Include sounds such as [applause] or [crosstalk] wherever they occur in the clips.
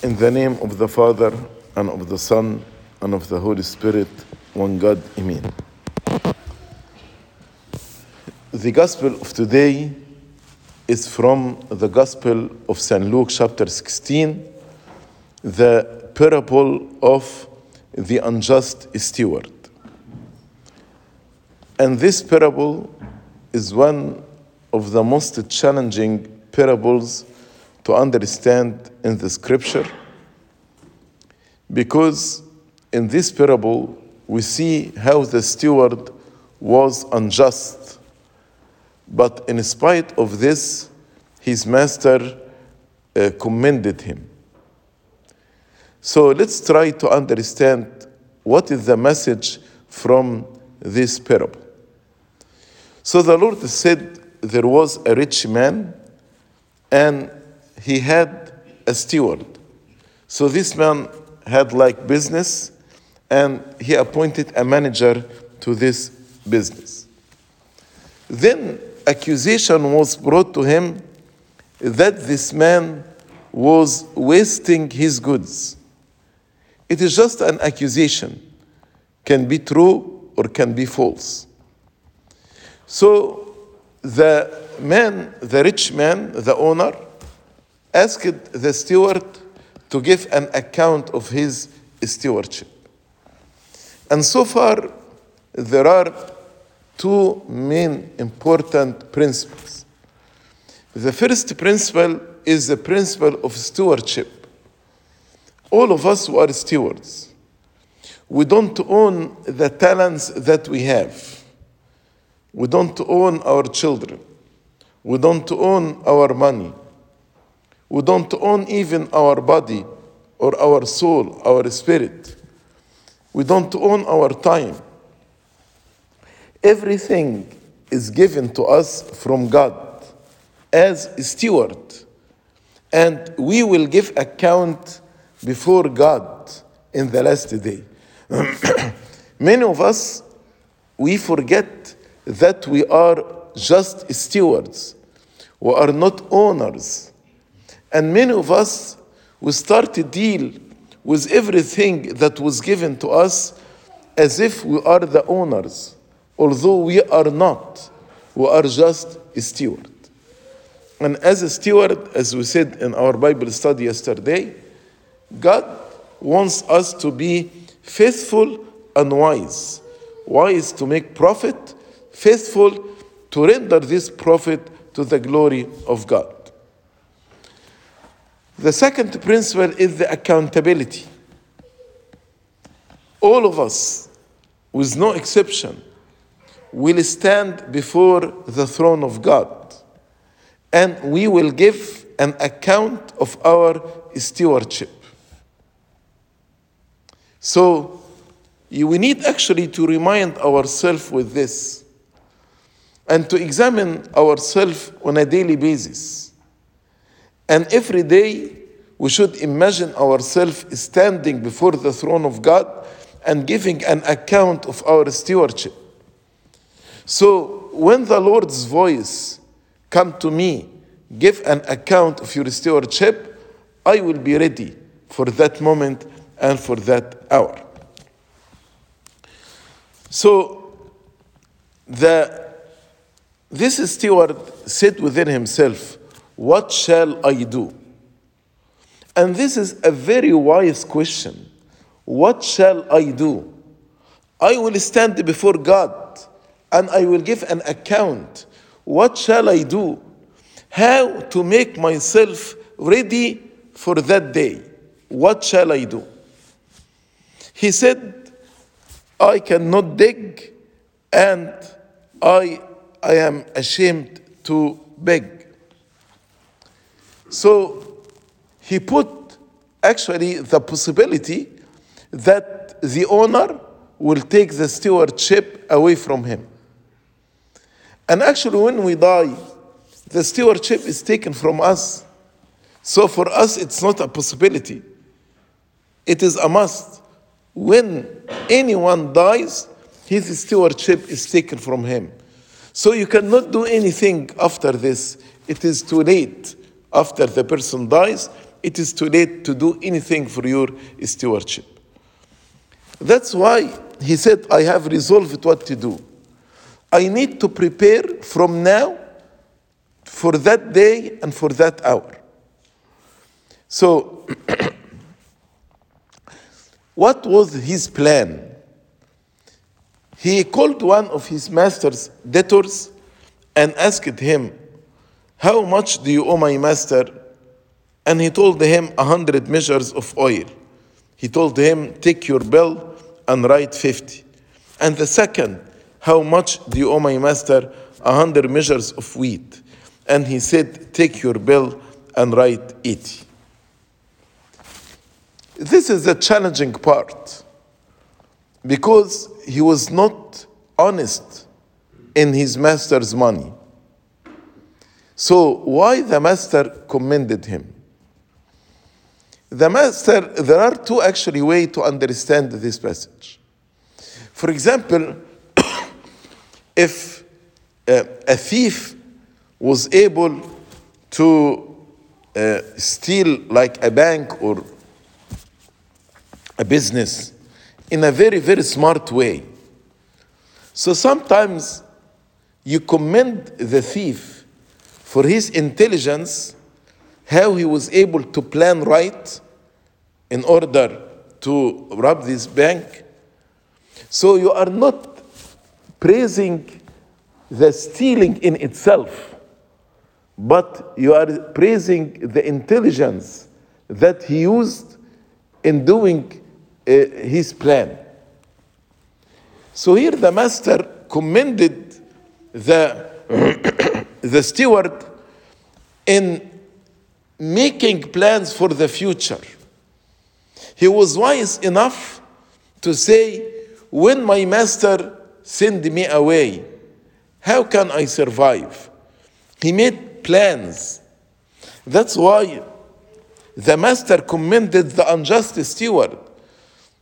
In the name of the Father, and of the Son, and of the Holy Spirit, one God, Amen. The Gospel of today is from the Gospel of St. Luke, chapter 16, the parable of the unjust steward. And this parable is one of the most challenging parables to understand in the scripture because in this parable we see how the steward was unjust. But in spite of this his master uh, commended him. So let's try to understand what is the message from this parable. So the lord said there was a rich man and he had a steward. So this man had like business and he appointed a manager to this business. Then accusation was brought to him that this man was wasting his goods. It is just an accusation, can be true or can be false. So the man, the rich man, the owner, asked the steward to give an account of his stewardship. And so far, there are two main important principles. The first principle is the principle of stewardship. All of us who are stewards, we don't own the talents that we have. We don't own our children. We don't own our money. We don't own even our body or our soul, our spirit. We don't own our time. Everything is given to us from God as steward. And we will give account before God in the last day. [clears throat] Many of us, we forget that we are just stewards. We are not owners. And many of us, we start to deal with everything that was given to us as if we are the owners, although we are not. We are just a steward. And as a steward, as we said in our Bible study yesterday, God wants us to be faithful and wise. Wise to make profit, faithful to render this profit to the glory of God. The second principle is the accountability. All of us, with no exception, will stand before the throne of God and we will give an account of our stewardship. So, we need actually to remind ourselves with this and to examine ourselves on a daily basis. And every day we should imagine ourselves standing before the throne of God and giving an account of our stewardship. So when the Lord's voice come to me, give an account of your stewardship, I will be ready for that moment and for that hour. So the this steward said within himself, What shall I do? And this is a very wise question. What shall I do? I will stand before God and I will give an account. What shall I do? How to make myself ready for that day? What shall I do? He said, I cannot dig and I I am ashamed to beg. So he put actually the possibility that the owner will take the stewardship away from him. And actually, when we die, the stewardship is taken from us. So for us, it's not a possibility, it is a must. When anyone dies, his stewardship is taken from him. So you cannot do anything after this. It is too late after the person dies, it is too late to do anything for your stewardship. That's why he said, I have resolved what to do. I need to prepare from now for that day and for that hour. So, [clears throat] what was his plan? He called one of his master's debtors and asked him, How much do you owe my master? And he told him a hundred measures of oil. He told him, Take your bill and write 50. And the second, How much do you owe my master? A hundred measures of wheat. And he said, Take your bill and write 80. This is the challenging part because he was not honest in his master's money. So, why the master commended him? The master, there are two actually ways to understand this passage. For example, [coughs] if uh, a thief was able to uh, steal like a bank or a business in a very, very smart way. So sometimes you commend the thief for his intelligence, how he was able to plan right in order to rob this bank. So you are not praising the stealing in itself, but you are praising the intelligence that he used in doing uh, his plan. So here the master commended the, [clears throat] the steward in making plans for the future. He was wise enough to say, When my master send me away, how can I survive? He made plans. That's why the master commended the unjust steward.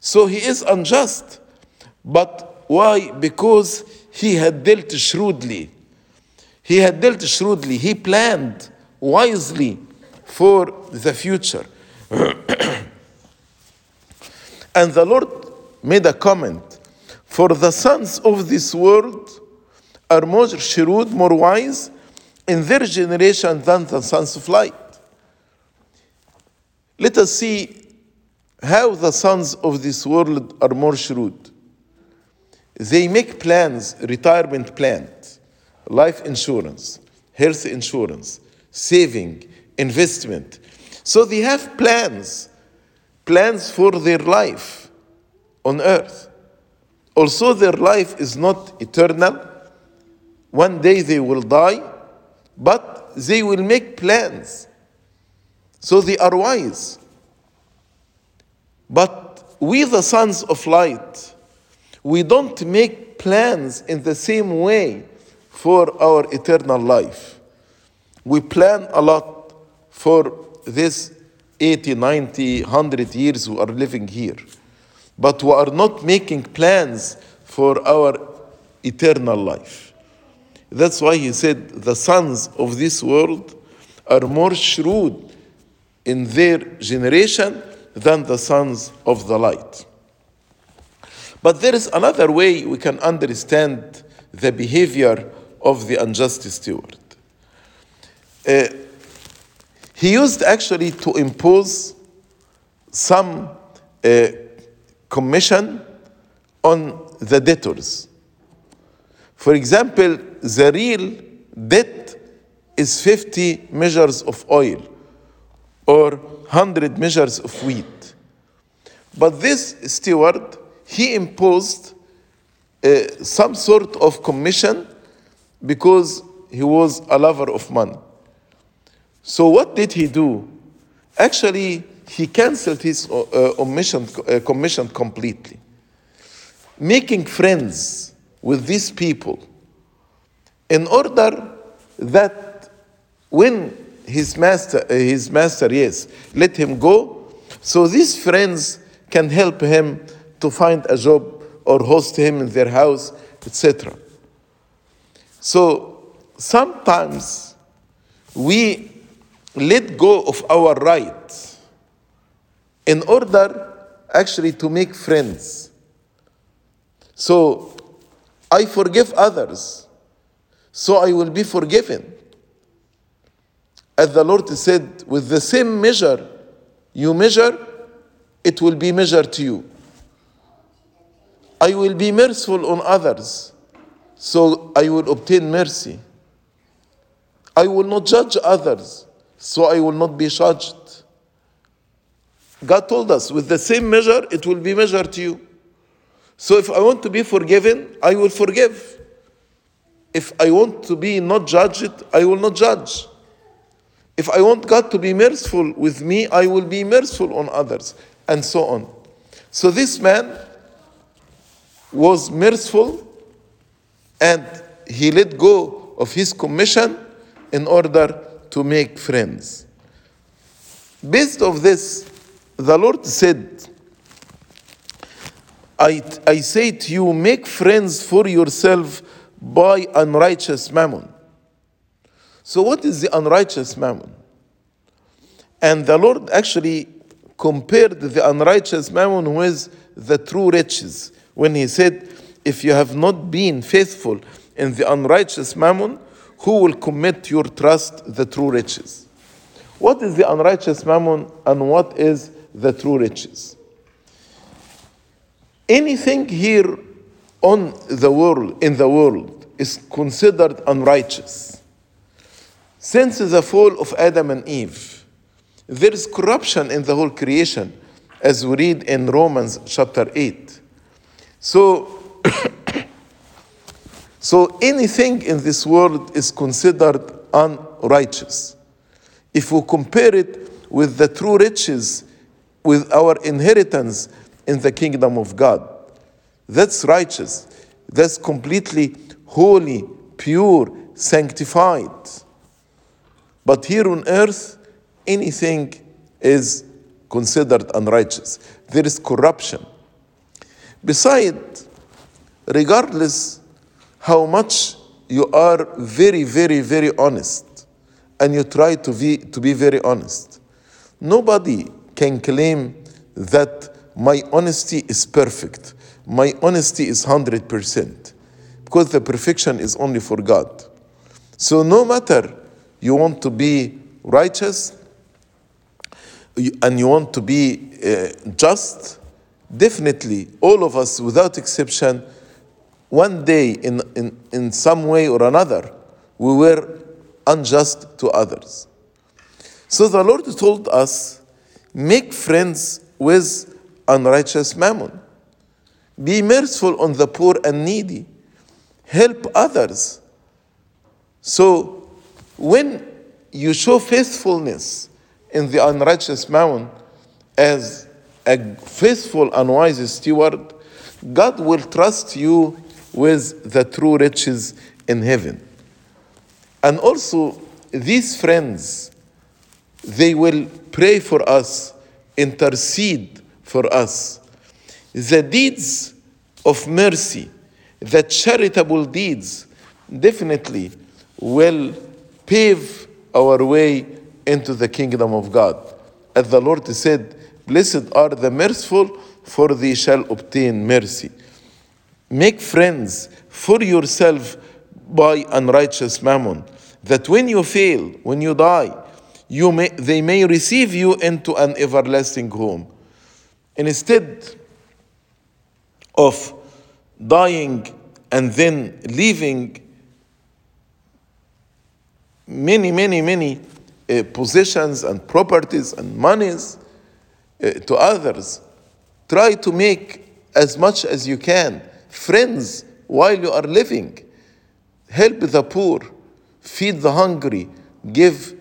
So he is unjust. But why? Because he had dealt shrewdly. He had dealt shrewdly. He planned wisely for the future. [clears throat] and the Lord made a comment For the sons of this world are more shrewd, more wise in their generation than the sons of light. Let us see how the sons of this world are more shrewd. They make plans, retirement plans, life insurance, health insurance, saving, investment. So they have plans, plans for their life on earth. Also, their life is not eternal. One day they will die, but they will make plans. So they are wise. But we, the sons of light, we don't make plans in the same way for our eternal life. We plan a lot for this 80, 90, 100 years we are living here. But we are not making plans for our eternal life. That's why he said the sons of this world are more shrewd in their generation than the sons of the light. But there is another way we can understand the behavior of the unjust steward. Uh, he used actually to impose some uh, commission on the debtors. For example, the real debt is 50 measures of oil or 100 measures of wheat. But this steward, he imposed uh, some sort of commission because he was a lover of money. So, what did he do? Actually, he canceled his uh, uh, commission, uh, commission completely, making friends with these people in order that when his master, uh, his master, yes, let him go. So these friends can help him to find a job or host him in their house, etc. So sometimes we let go of our right in order actually to make friends. So I forgive others, so I will be forgiven. As the Lord said, with the same measure you measure, it will be measured to you. I will be merciful on others, so I will obtain mercy. I will not judge others, so I will not be judged. God told us, with the same measure, it will be measured to you. So if I want to be forgiven, I will forgive. If I want to be not judged, I will not judge. If I want God to be merciful with me, I will be merciful on others, and so on. So this man was merciful and he let go of his commission in order to make friends. Based of this, the Lord said, I, I say to you, make friends for yourself by unrighteous mammon. So, what is the unrighteous mammon? And the Lord actually compared the unrighteous mammon with the true riches when He said, If you have not been faithful in the unrighteous mammon, who will commit your trust the true riches? What is the unrighteous mammon and what is the true riches? Anything here on the world, in the world, is considered unrighteous. Since the fall of Adam and Eve, there is corruption in the whole creation, as we read in Romans chapter 8. So, so anything in this world is considered unrighteous. If we compare it with the true riches, with our inheritance in the kingdom of God, that's righteous. That's completely holy, pure, sanctified. But here on earth, anything is considered unrighteous. There is corruption. Besides, regardless how much you are very, very, very honest, and you try to be, to be very honest, nobody can claim that my honesty is perfect. My honesty is 100%. Because the perfection is only for God. So, no matter you want to be righteous and you want to be uh, just, definitely all of us, without exception, one day in, in, in some way or another, we were unjust to others. So the Lord told us make friends with unrighteous mammon, be merciful on the poor and needy, help others. So when you show faithfulness in the unrighteous mammon as a faithful and wise steward, God will trust you with the true riches in heaven. And also, these friends, they will pray for us, intercede for us. The deeds of mercy, the charitable deeds, definitely will pave our way into the kingdom of God. As the Lord said, Blessed are the merciful, for they shall obtain mercy. Make friends for yourself by unrighteous mammon, that when you fail, when you die, you may, they may receive you into an everlasting home. Instead of dying and then leaving many, many, many uh, possessions and properties and monies uh, to others. Try to make as much as you can friends while you are living. Help the poor, feed the hungry, give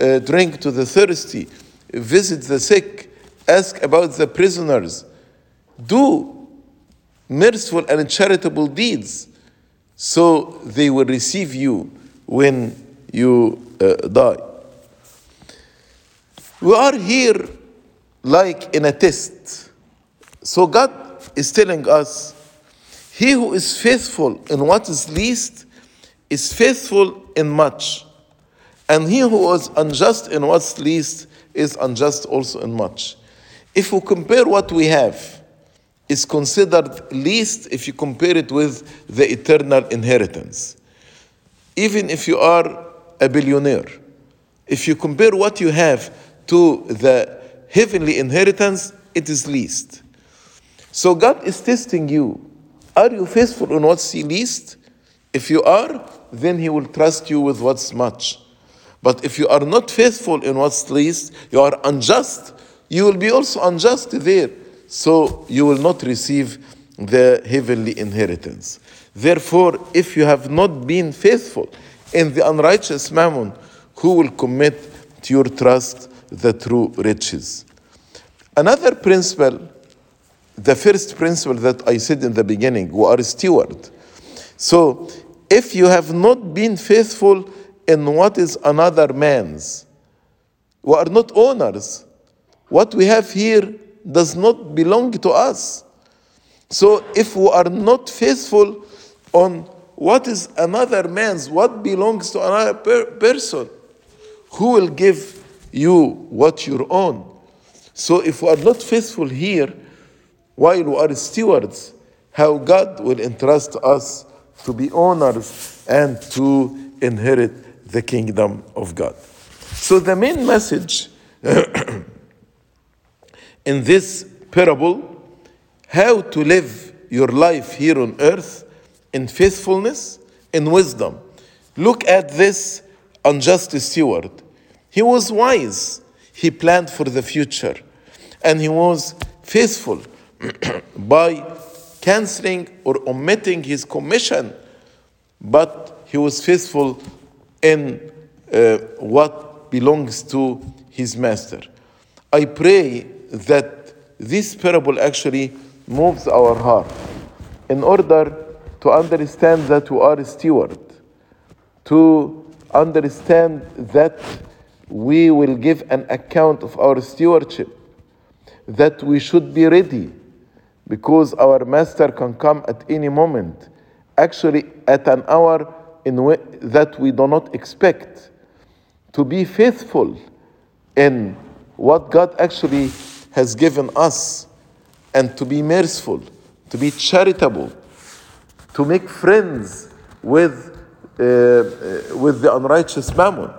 uh, drink to the thirsty, visit the sick, ask about the prisoners. Do merciful and charitable deeds so they will receive you when you uh, die. We are here like in a test. So God is telling us, He who is faithful in what is least is faithful in much. And he who was unjust in what's least is unjust also in much. If we compare what we have, is considered least if you compare it with the eternal inheritance. Even if you are a billionaire, if you compare what you have to the heavenly inheritance, it is least. So God is testing you. Are you faithful in what's least? If you are, then He will trust you with what's much. But if you are not faithful in what's least, you are unjust, you will be also unjust there. So you will not receive the heavenly inheritance. Therefore, if you have not been faithful in the unrighteous mammon, who will commit to your trust the true riches? Another principle, the first principle that I said in the beginning, we are steward. So if you have not been faithful in what is another man's, we are not owners. What we have here does not belong to us. So if we are not faithful on what is another man's, what belongs to another per- person, who will give you what you own? So if we are not faithful here, while we are stewards, how God will entrust us to be owners and to inherit the kingdom of God. So the main message [clears throat] in this parable how to live your life here on earth in faithfulness, in wisdom. Look at this unjust steward. He was wise, he planned for the future, and he was faithful [clears throat] by canceling or omitting his commission, but he was faithful in uh, what belongs to his master. I pray that this parable actually moves our heart in order to understand that we are a steward, to understand that we will give an account of our stewardship, that we should be ready because our master can come at any moment, actually at an hour in that we do not expect, to be faithful in what God actually has given us and to be merciful, to be charitable, to make friends with, uh, uh, with the unrighteous mammon,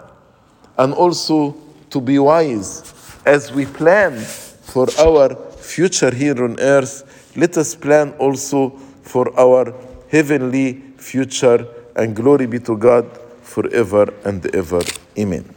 and also to be wise as we plan for our future here on earth. Let us plan also for our heavenly future, and glory be to God forever and ever. Amen.